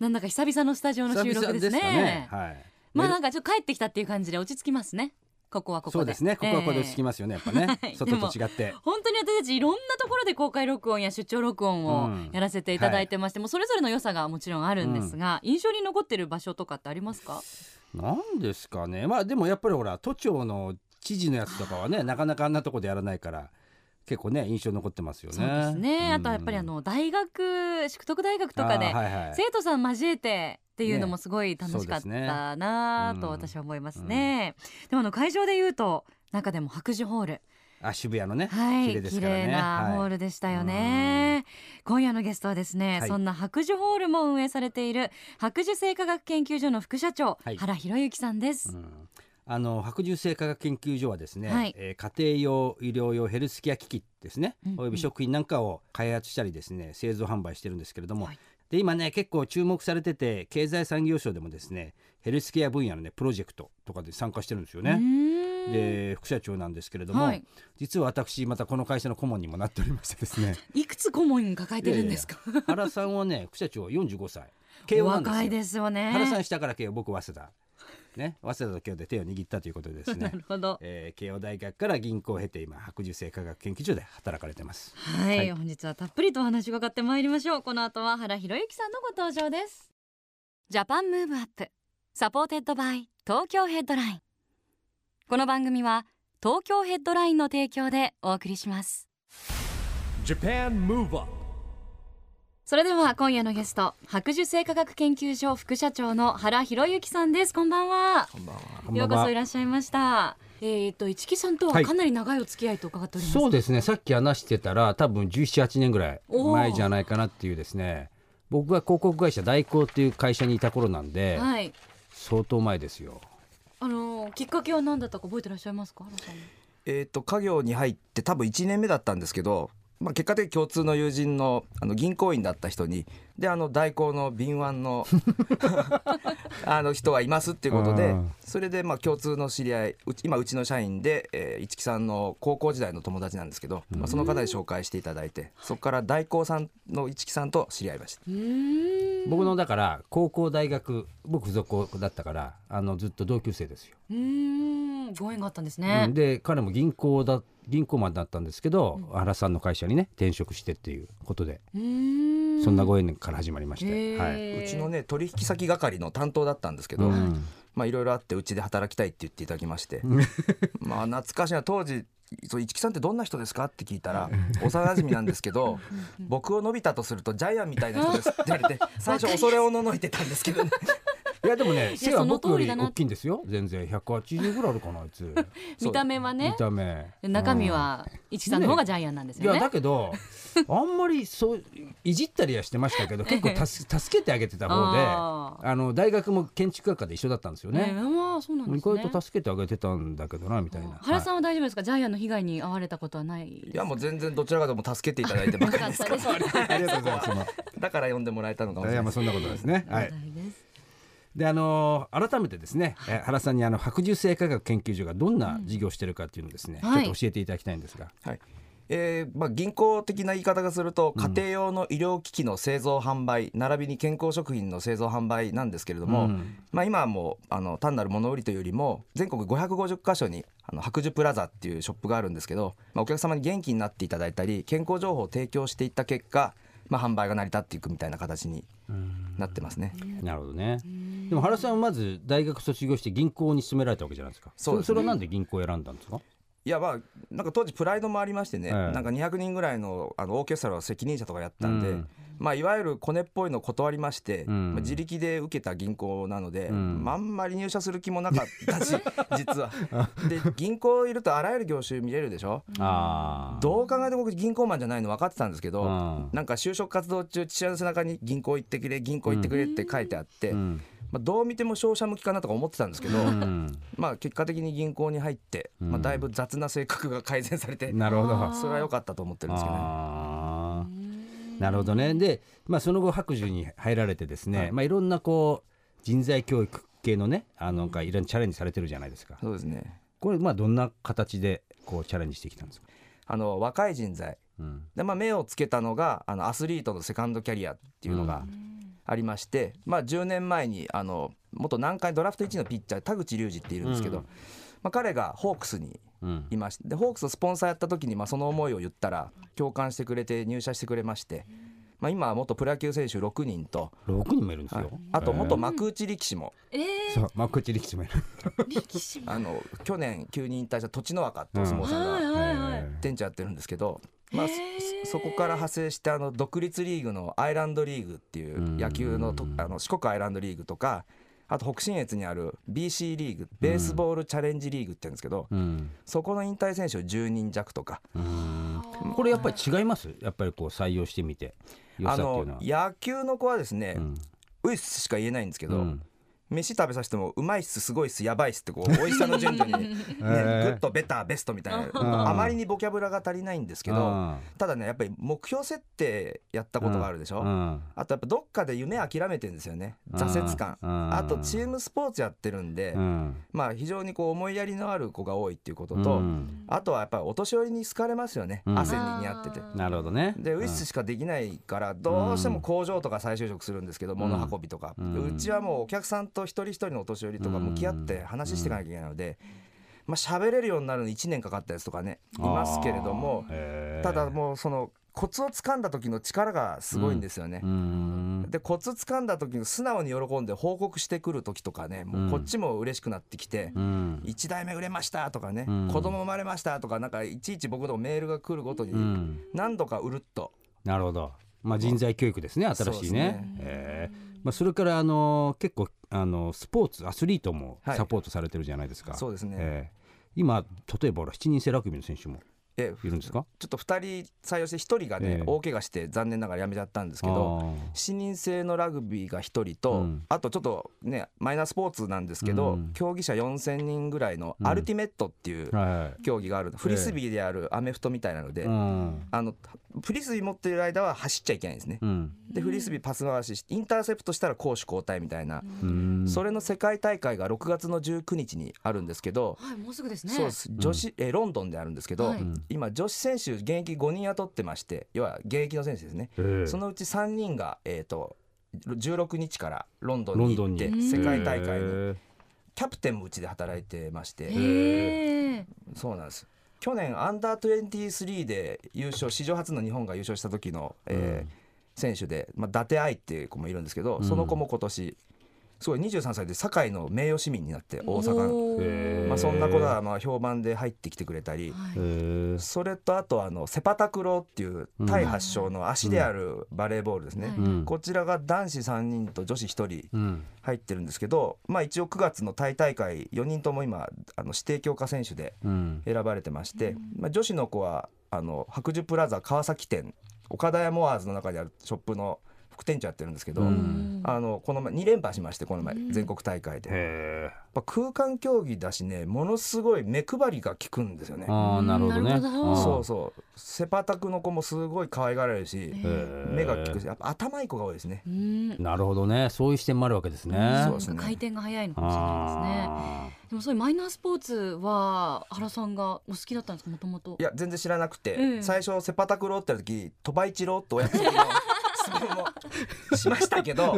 なんだか久々のスタジオの収録ですね。ね。はい。まあなんかちょっと帰ってきたっていう感じで落ち着きますね。ここはここで。そうですね。ここはここで落ち着きまますよね、やっぱね、はい。外と違って。本当に私たちいろんなところで公開録音や出張録音をうん。やらせていただいてまして、もうそれぞれの良さがもちろんあるんですが、印象に残ってる場所とかってありますか？なんですかね。まあでもやっぱりほら都庁の知事のやつとかはねなかなかあんなとこでやらないから結構ね印象に残ってますよね。そうですね、うん。あとはやっぱりあの大学淑徳大学とかであーはいはい。生徒さん交えてっていうのもね。すごい楽しかったなとうん。私は思いますね、でもあの会場で言うと中でも白樹ホール。あ渋谷のね、はい綺麗です綺からね。麗なホールでしたよね、今夜のゲストはですね、はい。そんな白樹ホールも運営されている白樹生化学研究所の副社長、はい。原博之さんです、うんあの白獣生化学研究所はですね、はい。えー家庭用医療用ヘルスケア機器ですね、うんうん。および食品なんかを開発したりですね製造販売してるんですけれども、はい。で今ね結構注目されてて経済産業省でもですねヘルスケア分野のねプロジェクトとかで参加してるんですようね。で副社長なんですけれども、はい。実は私またこの会社の顧問にもなっておりましてですね。いくつ顧問抱えてるんですか？原さんはね副社長45歳。慶応なんですよ。お若いですよね。原さん下から慶応僕早稲田ね早稲田と慶応で手を握ったということでですね。なるほど。えー慶応大学から銀行を経て今白寿生科学研究所で働かれてます。はい、はい。本日はたっぷりとお話を伺ってまいりましょう。この後は原浩之さんのご登場です。 Japan Move Up supported by Tokyo Headline。この番組は東京 Headline の提供でお送りします。Japan Move Up それでは今夜のゲスト白樹生化学研究所副社長の原博之さんです。こんばんは。こんばんは。ようこそいらっしゃいました。えっ、と市木さんとははい。かなり長いお付き合いと伺っております、そうですね。さっき話してたら多分1718年ぐらい前じゃないかなっていうですね。僕が広告会社大光っていう会社にいた頃なんで、はい。相当前ですよ。あのーきっかけは何だったか覚えてらっしゃいますか？原さん。えー、と家業に入って多分1年目だったんですけど、まあ、結果的に共通の友人のあの銀行員だった人にであの代行の敏腕の あの人はいますっていうことでうん。それでまあ共通の知り合いうち今うちの社員で、えー、市木さんの高校時代の友達なんですけど、まあ、その方に紹介していただいてそこから代行さんの市木さんと知り合いました。僕のだから高校大学僕付属高校だったからあのずっと同級生ですよ、うーんご縁があったんですね。うん。で彼も銀行だ銀行マンだったんですけど、原さんの会社にね転職してっていうことで、そんなご縁から始まりまして、はい、うちのね取引先係の担当だったんですけど、うん。まあいろいろあってうちで働きたいって言っていただきまして。まあ懐かしいな。当時そう市木さんってどんな人ですかって聞いたら幼馴染なんですけど僕を伸びたとするとジャイアンみたいな人ですって言われて 最初恐れおののいてたんですけどねいやでもね背はその僕より通りだな大きいんですよ全然180ぐらいあるかな あいつ見た目はね見た目中身は市木さんの方がジャイアンなんですよね。いやだけどあんまりそういじったりはしてましたけど 結構たす助けてあげてた方でああの大学も建築学科で一緒だったんですよねね。まあそうなんですね。意外と助けてあげてたんだけどなみたいな。原さんはは大丈夫ですか、ジャイアンの被害に遭われたことはない？いやもう全然どちらかとも助けていただいてばよかりです たです。いありがとうございます。だから呼んでもらえたのかもしれないいやまあそんなことですね。はい。であのー改めてですね、え原さんにあの白樹生化学研究所がどんな事業をしてるかっていうのをですね、はい。ちょっと教えていただきたいんですが。はい。えーまあ、銀行的な言い方がすると家庭用の医療機器の製造販売、並びに健康食品の製造販売なんですけれども、うん。まあ、今はもうあの単なる物売りというよりも全国550箇所にあの白樹プラザっていうショップがあるんですけど、まあ、お客様に元気になっていただいたり健康情報を提供していった結果、まあ、販売が成り立っていくみたいな形になってますね。なるほどね。でも原さんはまず大学卒業して銀行に勤められたわけじゃないですか。そうですねそれはなんで銀行を選んだんですか？いやまあなんか当時プライドもありましてね、ええ。なんか200人ぐらいのあのオーケストラの責任者とかやったんで、うん。まあ、いわゆるコネっぽいの断りまして、うん。まあ、自力で受けた銀行なので、ん。まあ、あんまり入社する気もなかったし 実は。で銀行いるとあらゆる業種見れるでしょ？ああ。どう考えても僕銀行マンじゃないの分かってたんですけど、うん。なんか就職活動中父親の背中に銀行行ってくれ銀行行ってくれって書いてあって、うんまあ、どう見ても商社向きかなとか思ってたんですけど、うん。まあ結果的に銀行に入って、まあ、だいぶ雑な性格が改善されて、なるほど。それは良かったと思ってるんですけどね。なるほどね。で、まあ、その後白寿に入られてですね、はい。いまあ、いろんなこう人材教育系のねあのなんかいろんなチャレンジされてるじゃないですか。そうですね。これまあどんな形でこうチャレンジしてきたんですか、あの若い人材。うん。で、まあ、目をつけたのがあのアスリートのセカンドキャリアっていうのがありまして、まあ、10年前にあの元南海ドラフト1位のピッチャー田口隆二っているんですけど、うん。まあ、彼がホークスにうん。いましてでホークスのスポンサーやった時にまあその思いを言ったら共感してくれて入社してくれまして、まあ、今は元プロ野球選手6人と、6人もいるんですよ、はい。あと元へ幕内力士も。えそうまあこっち力士もいる。ー、力士あの去年急に引退した栃の若ってお相撲さんが店長やってるんですけど、まあ、そそこから派生してあの独立リーグのアイランドリーグっていう野球のとうんあの四国アイランドリーグとかあと北信越にある BC リーグベースボールチャレンジリーグって言うんですけど、ーうん。そこの引退選手を10人弱とか。うん。これやっぱり違います？やっぱりこう採用してみてあの野球の子はですね、うん。ウイスしか言えないんですけど、うん飯食べさせてもうまいっすすごいっすやばいっすってこう 美味しさの順序に、ね、グッドベターベストみたいな。うん。あまりにボキャブラが足りないんですけどうん。ただねやっぱり目標設定やったことがあるでしょ、うん。あとやっぱどっかで夢諦めてるんですよね。挫折感。うん。あとチームスポーツやってるんでうん。まあ非常にこう思いやりのある子が多いっていうこととうん。あとはやっぱりお年寄りに好かれますよね。うん。汗に似合ってて。なるほどね。でウイスしかできないからどうしても工場とか再就職するんですけど物運びとか。うん。うちはもうお客さんと一人一人のお年寄りとか向き合って話していかなきゃいけないのでまあ喋れるようになるのに1年かかったやつとかねいますけれどもただもうそのコツをつかんだ時の力がすごいんですよね。う。ん。でコツつかんだ時の素直に喜んで報告してくる時とかねもうこっちも嬉しくなってきてうん。1代目売れましたとかねうん。子供生まれましたとかなんかいちいち僕のメールが来るごとにうん。何度かうるっと。なるほど。まあ人材教育ですね新しいね。ね。へーまあそれからあの結構あのスポーツアスリートもはい。サポートされてるじゃないですか。そうですね。えー今例えばほら7人制ラグビーの選手もえいるんですか？ちょっと2人採用して1人がね、ええ。大怪我して残念ながら辞めちゃったんですけど7人制のラグビーが1人と、うん。あとちょっとねマイナースポーツなんですけど、うん。競技者4,000人ぐらいのうん。アルティメットっていう競技がある、フリスビーであるアメフトみたいなので、うん。あのフリスビー持ってる間は走っちゃいけないんですね。うんでフリスビーパス回ししてインターセプトしたら攻守交代みたいな、うん。それの世界大会が6月の19日にあるんですけど、はいもうすぐですね。そうです。女子、えロンドンであるんですけど、はい。今女子選手現役5人雇ってまして要は現役の選手ですね、え。ーそのうち3人が、えー、と16日からロンドンロンドンに。行ってに世界大会にへキャプテンもうちで働いてまして。そうなんです。去年アンダー23で優勝史上初の日本が優勝した時の、えー選手で、まあ、伊達愛っていう子もいるんですけど、その子も今年すごい23歳で堺の名誉市民になって大阪まあ、そんな子がまあ評判で入ってきてくれたり、それとあとあのセパタクローっていうタイ発祥の足であるバレーボールですね、はい。うん。こちらが男子3人と女子1人うん。入ってるんですけど、まあ、一応9月のタイ大会4人とも今あの指定強化選手でうん。選ばれてまして、まあ、女子の子はあの白樹プラザ川崎店岡田屋モアーズの中にあるショップの副店長やってるんですけど、うん。あのこの前2連覇しましてこの前全国大会で、やっへぱ空間競技だしねものすごい目配りが効くんですよね。ー。ああなるほどね。そうそう。セパタクの子もすごい可愛がられるし、目が利くしやっぱ頭いい子が多いですね。うん。なるほどね。そういう視点もあるわけですね。そうですね。回転が早いのかもしれないですね。あでもそういうマイナースポーツは原さんがお好きだったんですか？もともと。いや全然知らなくて、うん。最初セパタクローってやる時鳥羽一郎ってお約束のしましたけど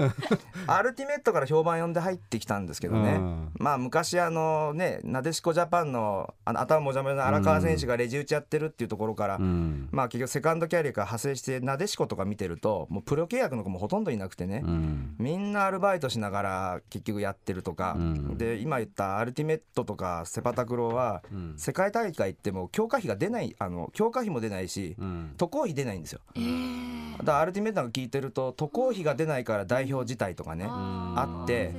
アルティメットから評判呼んで入ってきたんですけどね、うん。まあ昔あのねなでしこジャパンのあの頭もじゃもじゃの荒川選手がレジ打ちやってるっていうところから、ーうん。まあ結局セカンドキャリアから派生してなでしことか見てるともうプロ契約の子もほとんどいなくてね、うん。みんなアルバイトしながら結局やってるとか、うん。で今言ったアルティメットとかセパタクローはうん。世界大会行っても強化費が出ないあの強化費も出ないしうん。渡航費出ないんですよ。えー。だからアルティメットが聞いてると渡航費が出ないから代表自体とかねああって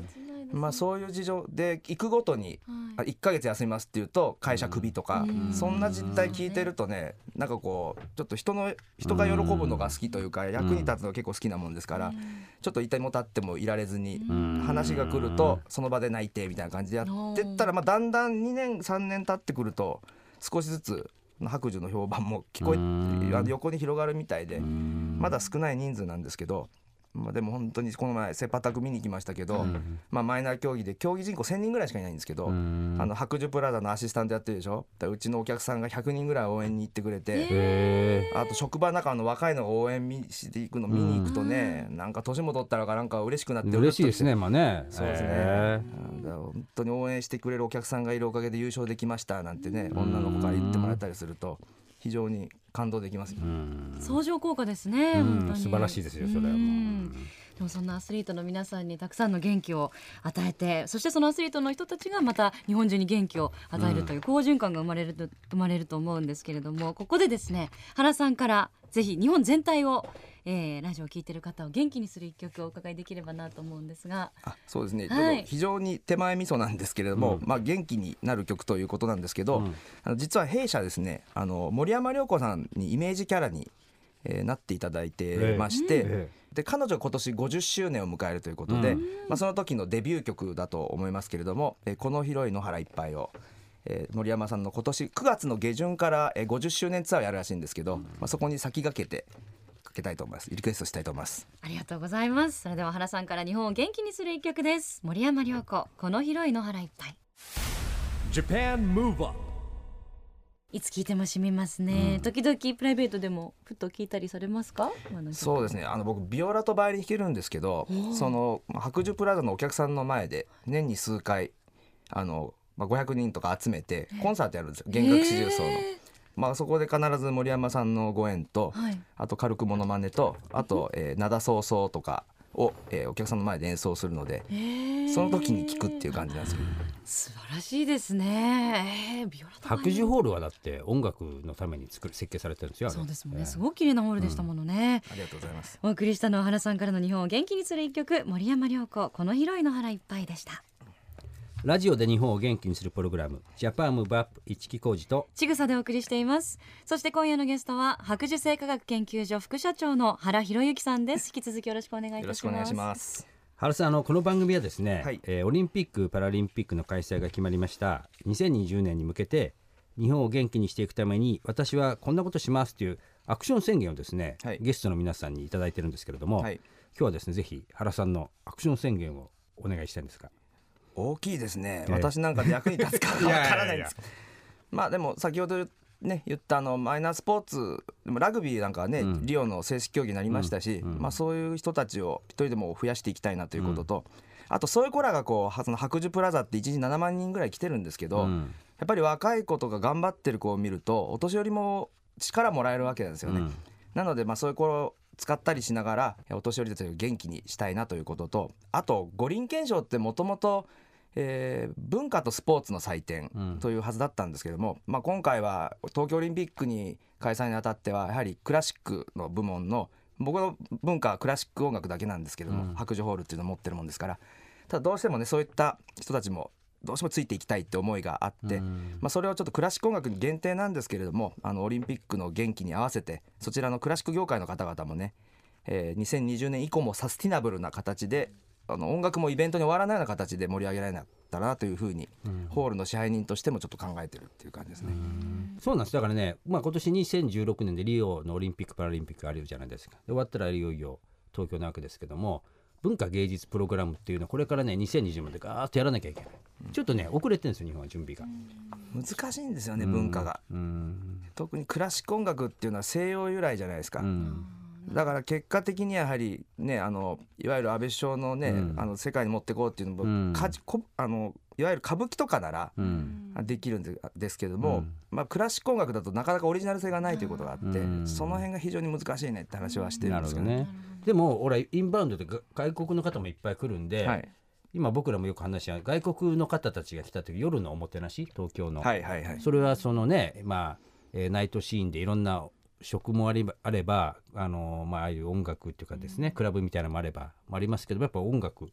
まあそういう事情で行くごとにあはい。1ヶ月休みますっていうと会社クビとか、うん。そんな実態聞いてるとねなんかこうちょっと人の人が喜ぶのが好きというか役に立つのが結構好きなもんですからちょっといても立ってもいられずにうん。話が来るとその場で泣いてみたいな感じでやってったらまあだんだん2年3年経ってくると少しずつ白寿の評判も聞こえ横に広がるみたいでうん。まだ少ない人数なんですけど。まあ、でも本当にこの前セパタク見に行きましたけど、うん。まあ、マイナー競技で競技人口1,000人ぐらいしかいないんですけど、うん。あの白寿プラザのアシスタントやってるでしょ？うちのお客さんが100人ぐらい応援に行ってくれて、あと職場の中の若いのが応援みしていくの見に行くとね、なんか年も取ったらかなんか嬉しくなって嬉しいですねまあね。そうですね、へうんだから本当に応援してくれるお客さんがいるおかげで優勝できましたなんてね女の子から言ってもらったりすると非常に感動できます相乗効果ですね、素晴らしいですよそれはもう。うんでもそんなアスリートの皆さんにたくさんの元気を与えてそしてそのアスリートの人たちがまた日本中に元気を与えるという好循環が生まれると生まれると思うんですけれどもここでですね原さんからぜひ日本全体を、えーラジオを聞いてる方を元気にする一曲をお伺いできればなと思うんですが。あそうですね、はい。非常に手前味噌なんですけれども、うんまあ、元気になる曲ということなんですけど、うん。あの実は弊社ですねあの森山良子さんにイメージキャラに、えーなっていただいてまして、えで彼女が今年50周年を迎えるということで、うん。まあ、その時のデビュー曲だと思いますけれども「えーこの広い野原いっぱいを」えー森山さんの今年9月の下旬から、えー50周年ツアーをやるらしいんですけど、まあ、そこに先駆けてかけたいと思います。リクエストしたいと思います。ありがとうございます。それでは原さんから日本を元気にする一曲です。森山良子この広い野原いっぱい。Japan Move Up いつ聞いてもしみますね、時々プライベートでもふっと聞いたりされますか？そうですね。あの僕ビオラとバイオリン弾けるんですけどそのまあ白寿プラザのお客さんの前で年に数回あの、まあ、500人とか集めてコンサートやるんですよ。弦楽四重奏の。まあ、そこで必ず森山さんのご縁と、はい。あと軽くモノマネとあと、えー、灘そうそうとかを、えーお客さんの前で演奏するのでその時に聞くっていう感じなんですけど。素晴らしいですね、えー、白寿ホールはだって音楽のために作る設計されてるんですよそうですもんね、ええ。すごく綺麗なホールでしたものね、ありがとうございます。お送りしたのは原さんからの日本を元気にする一曲森山良子この広い野原いっぱいでしたラジオで日本を元気にするプログラムジャパンムーブアップ一木工事とちぐさでお送りしています。そして今夜のゲストは白寿生科学研究所副社長の原博之さんです。引き続きよろしくお願いいたします。よろしくお願いします。原さんあのこの番組はですね、はい。えーオリンピック・パラリンピックの開催が決まりました。2020年に向けて日本を元気にしていくために私はこんなことしますというアクション宣言をですね、はい。ゲストの皆さんにいただいてるんですけれども、はい。今日はですねぜひ原さんのアクション宣言をお願いしたいんですが大きいですね、ええ。私なんかで役に立つか わからないんです。いまあでも先ほどね言ったあのマイナースポーツでもラグビーなんかはね、うん。リオの正式競技になりましたし、うん。うん。まあ、そういう人たちを一人でも増やしていきたいなということと、あとそういう子らがこうはその白寿プラザって一日7万人ぐらい来てるんですけど、やうん。っぱり若い子とか頑張ってる子を見るとお年寄りも力もらえるわけなんですよね。うん。なのでまあそういう子を使ったりしながらお年寄りたちを元気にしたいなということとあと五輪憲章ってもともとえー文化とスポーツの祭典うん。というはずだったんですけども、まあ、今回は東京オリンピックに開催にあたってはやはりクラシックの部門の僕の文化はクラシック音楽だけなんですけども、うん。白寿ホールっていうのを持ってるもんですからただどうしてもねそういった人たちもどうしてもついていきたいって思いがあって、うん。まあ、それをちょっとクラシック音楽に限定なんですけれどもあのオリンピックの元気に合わせてそちらのクラシック業界の方々もね、えー2020年以降もサスティナブルな形であの音楽もイベントに終わらないような形で盛り上げられなかったなというふうに、ホールの支配人としてもちょっと考えてるっていう感じですね。そうなんです。だからね、まあ、今年2016年でリオのオリンピック・パラリンピックがあるじゃないですか。で終わったらいよいよ東京なわけですけども文化芸術プログラムっていうのはこれからね2020までガーッとやらなきゃいけない、ちょっとね遅れてるんですよ日本は準備が、難しいんですよね、文化が。うん。特にクラシック音楽っていうのは西洋由来じゃないですか、うんだから結果的にはやはりねあのいわゆる安倍首相のね、うん。あの世界に持っていこうっていうのも、うん。かじこあのいわゆる歌舞伎とかなら、うん。できるんでですけども、うん。まあ、クラシック音楽だとなかなかオリジナル性がないということがあって、うん。その辺が非常に難しいねって話はしてるですけどなんるほどね。でも俺インバウンドでが外国の方もいっぱい来るんで、はい、今僕らもよく話し合う外国の方たちが来た時夜のおもてなし？東京の、はいはいはい。それはそのね、まあえーナイトシーンでいろんな食もあればあればあの、まあ、ああいう音楽っていうかですね、クラブみたいなのもあればもありますけどやっぱ音楽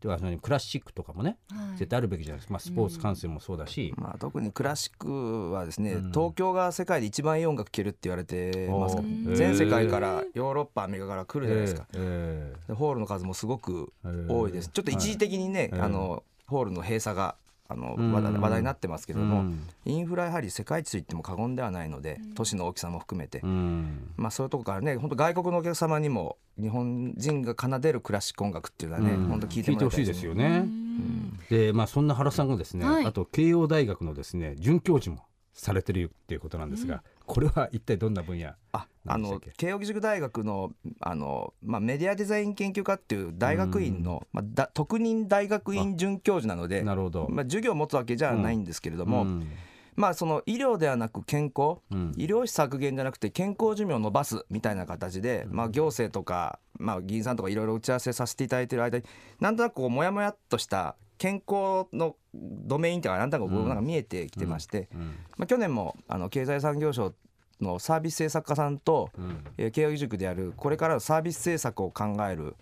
とかそのクラシックとかもね、はい絶対あるべきじゃないですか、まあ、スポーツ観戦もそうだし、まあ、特にクラシックはですね、うん東京が世界で一番いい音楽聴けるって言われてますから全世界からヨーロッパアメリカから来るじゃないですか、えでホールの数もすごくえええ多いですちょっと一時的にね、はいあのホールの閉鎖があのうん。話題話題になってますけども、うん。インフラやはり世界一と言っても過言ではないので都市の大きさも含めて、うん。まあ、そういうとこからね本当外国のお客様にも日本人が奏でるクラシック音楽っていうのはね、うん。本当聞いてほしいですよね。うん。でまあそんな原さんがですね、はい。あと慶応大学のですね准教授もされてるっていうことなんですが、これは一体どんな分野ああの慶應義塾大学のあの、まあ、メディアデザイン研究科っていう大学院の、まあ、だ特任大学院准教授なのでなるほど、まあ、授業を持つわけじゃないんですけれども、うん。まあその医療ではなく健康うん。医療費削減じゃなくて健康寿命を伸ばすみたいな形で、まあ、行政とか、まあ、議員さんとかいろいろ打ち合わせさせていただいている間になんとなくこうモヤモヤっとした健康のドメインとかなん。となんか見えてきてまして、うん。まあ、去年もあの経済産業省のサービス政策課さんと、うん。えー慶應義塾であるこれからのサービス政策を考える、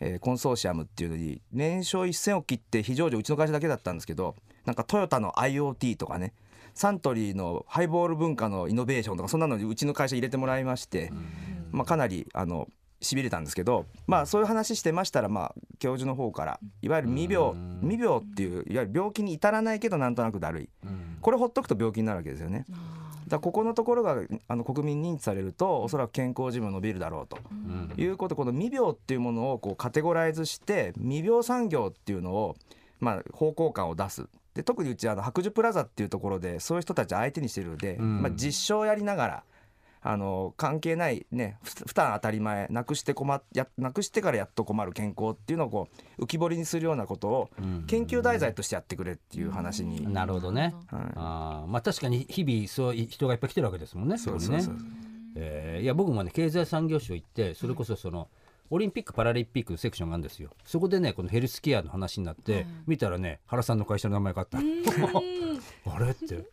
えーコンソーシアムっていうのに年商1000億切って非上場うちの会社だけだったんですけどなんかトヨタの IoT とかねサントリーのハイボール文化のイノベーションとかそんなのにうちの会社入れてもらいまして、まあ、かなりあのしびれたんですけど、まあ、そういう話してましたら、まあ、教授の方からいわゆる未病うん。未病っていういわゆる病気に至らないけどなんとなくだるい。うん。これほっとくと病気になるわけですよね。だここのところがあの国民認知されるとおそらく健康寿命伸びるだろうと。うん。いうことでこの未病っていうものをこうカテゴライズして未病産業っていうのをまあ方向感を出す。で特にうちあの白寿プラザっていうところでそういう人たち相手にしてるので、うん。まあ、実証をやりながらあの関係ないねふ負担当たり前なくして困っやなくしてからやっと困る健康っていうのをこう浮き彫りにするようなことをうん。研究題材としてやってくれっていう話に、なるほどね。はい。あーまあ確かに日々そういう人がいっぱい来てるわけですもんね。ここにね。そうそうそうえーいや僕もね経済産業省行ってそれこそその、オリンピック・パラリンピックのセクションがあるんですよ。そこでねこのヘルスケアの話になって、見たらね原さんの会社の名前があった、あれって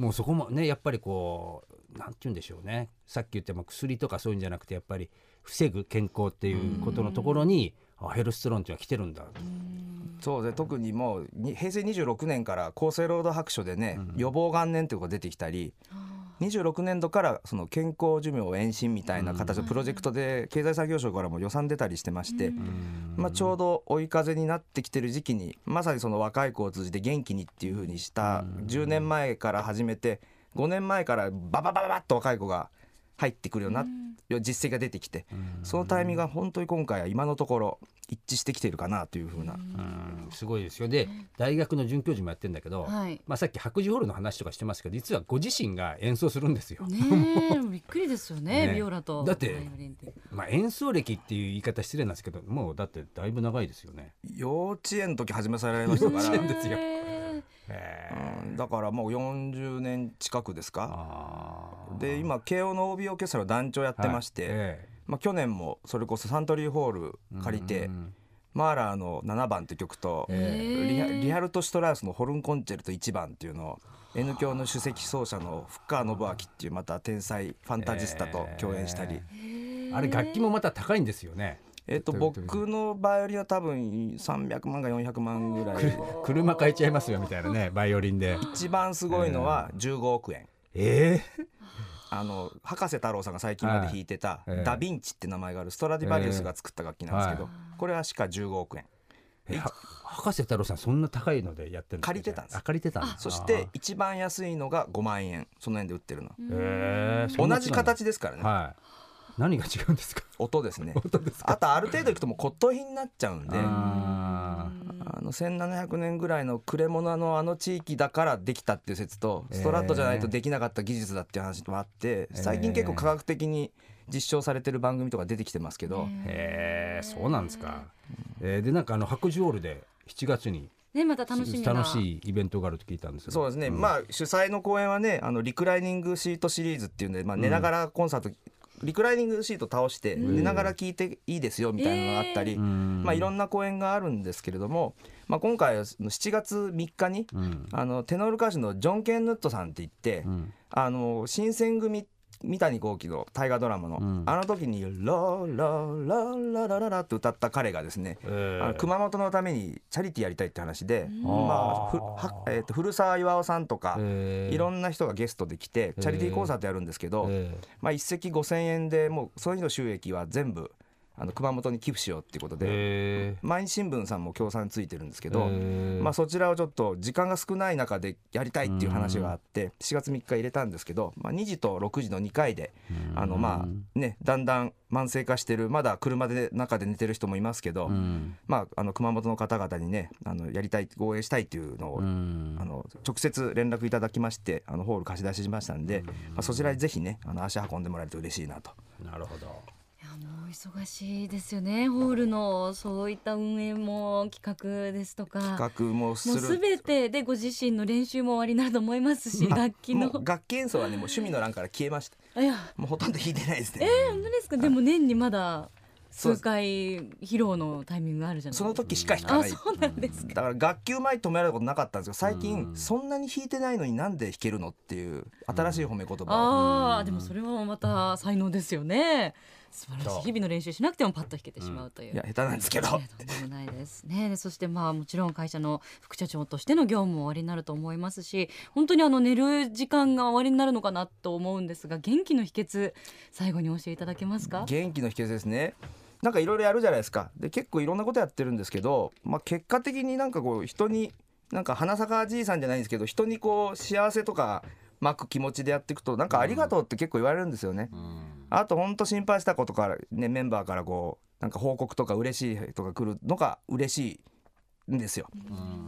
もうそこもねやっぱりこうなんて言うんでしょうね。さっき言ったまあ薬とかそういうんじゃなくてやっぱり防ぐ健康っていうことのところに、あヘルストロンっていうのは来てるんだ、そうで特にもうに平成26年から厚生労働白書でね、予防元年っていうのが出てきたり26年度からその健康寿命を延伸みたいな形のプロジェクトで経済産業省からも予算出たりしてまして、まあ、ちょうど追い風になってきてる時期にまさにその若い子を通じて元気にっていう風にした10年前から始めて5年前からバババババッと若い子が入ってくるような実績が出てきてそのタイミングが本当に今回は今のところ一致してきているかなという風な。うん。すごいですよ。で大学の准教授もやってるんだけど、はい。まあ、さっき白磁ホールの話とかしてますけど実はご自身が演奏するんですよ。ねえ びっくりですよねねビオラとだってまあ、演奏歴っていう言い方失礼なんですけどもうだってだいぶ長いですよね。幼稚園の時始めされましたから。幼稚園ですよ。うんだからもう40年近くですか。あで今慶応の OB オーケストラの団長やってまして、はい。えまあ、去年もそれこそサントリーホール借りて、うんマーラーの7番って曲と、えリハルト・シュトラウスのホルンコンチェルト1番っていうのを N 教の首席奏者の深川信明っていうまた天才ファンタジスタと共演したり、えあれ楽器もまた高いんですよね。えっと僕のバイオリンは多分300万か400万ぐらい。車買えちゃいますよみたいなねバイオリンで。一番すごいのは15億円。えあの博士太郎さんが最近まで弾いてたええ。ダ・ヴィンチって名前があるストラディバリウスが作った楽器なんですけど、えこれはしか15億円。博士太郎さんそんな高いのでやってるんですか借りてたんですあ借りてたんだ。そして一番安いのが5万円。その辺で売ってるの。同じ形ですからね、はい何が違うんですか？音ですね。あとある程度いくともう骨董品になっちゃうんで。ああの1700年ぐらいのクレモナのあの地域だからできたっていう説とストラットじゃないとできなかった技術だっていう話もあって最近結構科学的に実証されてる番組とか出てきてますけど、ーへえそうなんですか、えーでなんかあの白磁オールで7月にねまた楽しみな。楽しいイベントがあると聞いたんですけど。そうですね、まあ主催の公演はねあのリクライニングシートシリーズっていうんで、まあ、寝ながらコンサート、リクライニングシート倒して寝ながら聴いていいですよみたいなのがあったり、んまあ、いろんな公演があるんですけれども、まあ、今回はその7月3日に、うん。あのテノール歌手のジョン・ケンヌットさんって言って、ん。あの新選組三谷幸喜の大河ドラマの、うん。あの時に「ラララララララ」って歌った彼がですね、あの熊本のためにチャリティーやりたいって話で、まあふはえー、と古澤巌さんとか、いろんな人がゲストで来てチャリティーコンサートやるんですけど、まあ、一席5,000円でもうその日の収益は全部あの熊本に寄付しようっていうことで、毎日新聞さんも協賛ついてるんですけど、まあ、そちらをちょっと時間が少ない中でやりたいっていう話があって4月3日入れたんですけど、まあ、2時と6時の2回であのまあねだんだん慢性化してるまだ車で中で寝てる人もいますけど、まあ、あの熊本の方々にねあのやりたい応援したいっていうのを、あの直接連絡いただきましてあのホール貸し出ししましたんで、まあ、そちらにぜひねあの足運んでもらえると嬉しいなと。なるほどもう忙しいですよねホールのそういった運営も企画ですとか。企画もすべてでご自身の練習も終わりになると思いますし楽器の。楽器演奏はねもう趣味の欄から消えました。いや。もうほとんど弾いてないですね、えー、本当ですか？でも年にまだ数回披露のタイミングがあるじゃないですか。その時しか弾かない。あそうなんですか。だから楽器うまいと褒められたことなかったんですけど最う近ん。そんなに弾いてないのになんで弾けるのっていう新しい褒め言葉を。ああでもそれはまた才能ですよね素晴らしい。日々の練習しなくてもパッと弾けてしまうという、いや下手なんですけど。とんでもないですね。でそしてまあもちろん会社の副社長としての業務も終わりになると思いますし本当にあの寝る時間が終わりになるのかなと思うんですが元気の秘訣最後に教えていただけますか？元気の秘訣ですね。なんかいろいろやるじゃないですか。で結構いろんなことやってるんですけど、まあ、結果的になんかこう人になんか花咲かじいさんじゃないんですけど人にこう幸せとか巻く気持ちでやっていくとなんかありがとうって結構言われるんですよね。あと本当心配したことからねメンバーからこうなんか報告とか嬉しいとか来るのが嬉しいんですよ。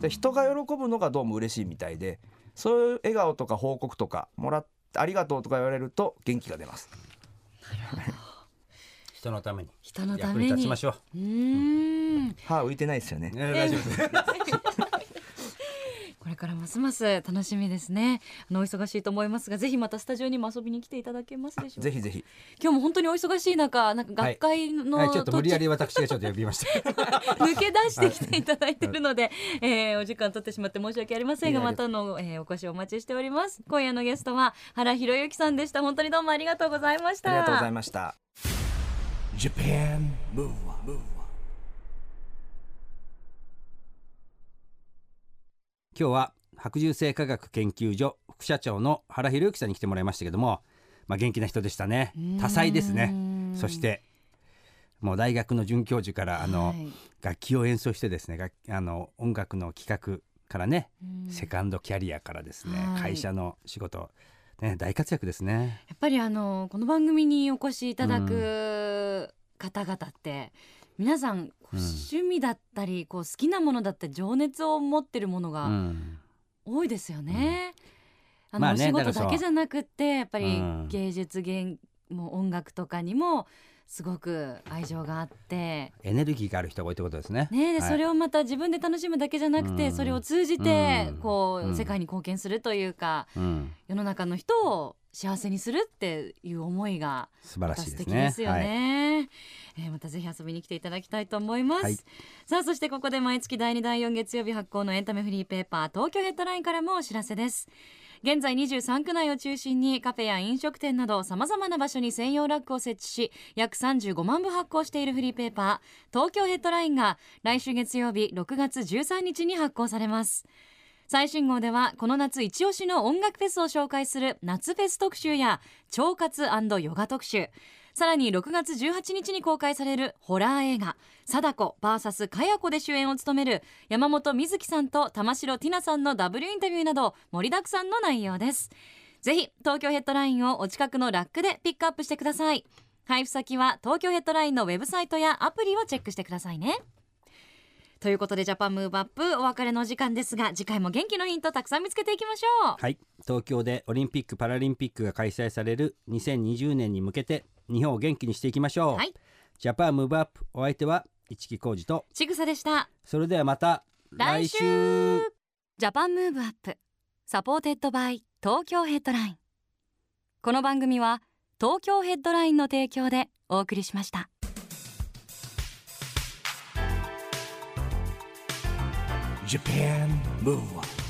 で人が喜ぶのがどうも嬉しいみたいでそういう笑顔とか報告とかもらっありがとうとか言われると元気が出ます。人のために。人のた役に。めに立ちましょう。ーん。歯浮いてないですよ。ね、大丈夫です これからますます楽しみですね。あのお忙しいと思いますがぜひまたスタジオにも遊びに来ていただけますでしょうか？ぜひぜひ。今日も本当にお忙しい中なんか学会の、はい、ちょっと無理やり途私がちょっと呼びました。中 抜け出してきていただいているので、えーお時間取ってしまって申し訳ありませんがまたの、えーお越しお待ちしております。今夜のゲストは原博之さんでした。本当にどうもありがとうございました。ありがとうございました。Japan Move Up, 今日は白獣生科学研究所副社長の原博之さんに来てもらいましたけども、まあ、元気な人でしたね。多彩ですね。そしてもう大学の准教授からあの、はい。楽器を演奏してですね楽あの音楽の企画からね、うん。セカンドキャリアからですね、はい。会社の仕事、ね、大活躍ですね。やっぱりあのこの番組にお越しいただく方々って、皆さんこううん趣味だったり、こう好きなものだったり情熱を持ってるものうがん。多いですよね。あの、まあねお仕事だけじゃなくってやっぱりうん。芸術芸もう音楽とかにもすごく愛情があって。エネルギーがある人が多いってことですね。ね、ではい。それをまた自分で楽しむだけじゃなくて、うん。それを通じてうん。こう、うん。世界に貢献するというかうん、世の中の人を幸せにするっていう思いが素晴らしいですね。すよね。えーまたぜひ遊びに来ていただきたいと思います、はい。さあそしてここで毎月第2第4月曜日発行のエンタメフリーペーパー東京ヘッドラインからもお知らせです現在23区内を中心にカフェや飲食店などさまざまな場所に専用ラックを設置し約35万部発行しているフリーペーパー東京ヘッドラインが来週月曜日6月13日に発行されます。最新号ではこの夏一押しの音楽フェスを紹介する夏フェス特集や腸活ヨガ特集。さらに6月18日に公開されるホラー映画「貞子 VS かや子」で主演を務める山本美月さんと玉城ティナさんのダブルインタビューなど盛りだくさんの内容です。ぜひ東京ヘッドラインをお近くのラックでピックアップしてください。配布先は東京ヘッドラインのウェブサイトやアプリをチェックしてくださいね。ということでジャパンムーブアップお別れの時間ですが次回も元気のヒントたくさん見つけていきましょう。はい、東京でオリンピック・パラリンピックが開催される2020年に向けて日本を元気にしていきましょう。はい。 Japan Move Up お相手は一木広治と。ちぐさでした。それではまた来週。 Japan Move Up supported by 東京ヘッドライン。この番組は東京ヘッドラインの提供でお送りしました。Japan Move Up